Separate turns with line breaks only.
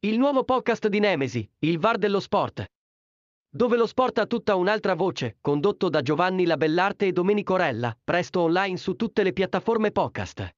Il nuovo podcast di Nemesi, il VAR dello sport. Dove lo sport ha tutta un'altra voce, condotto da Giovanni Labellarte e Domenico Rella, presto online su tutte le piattaforme podcast.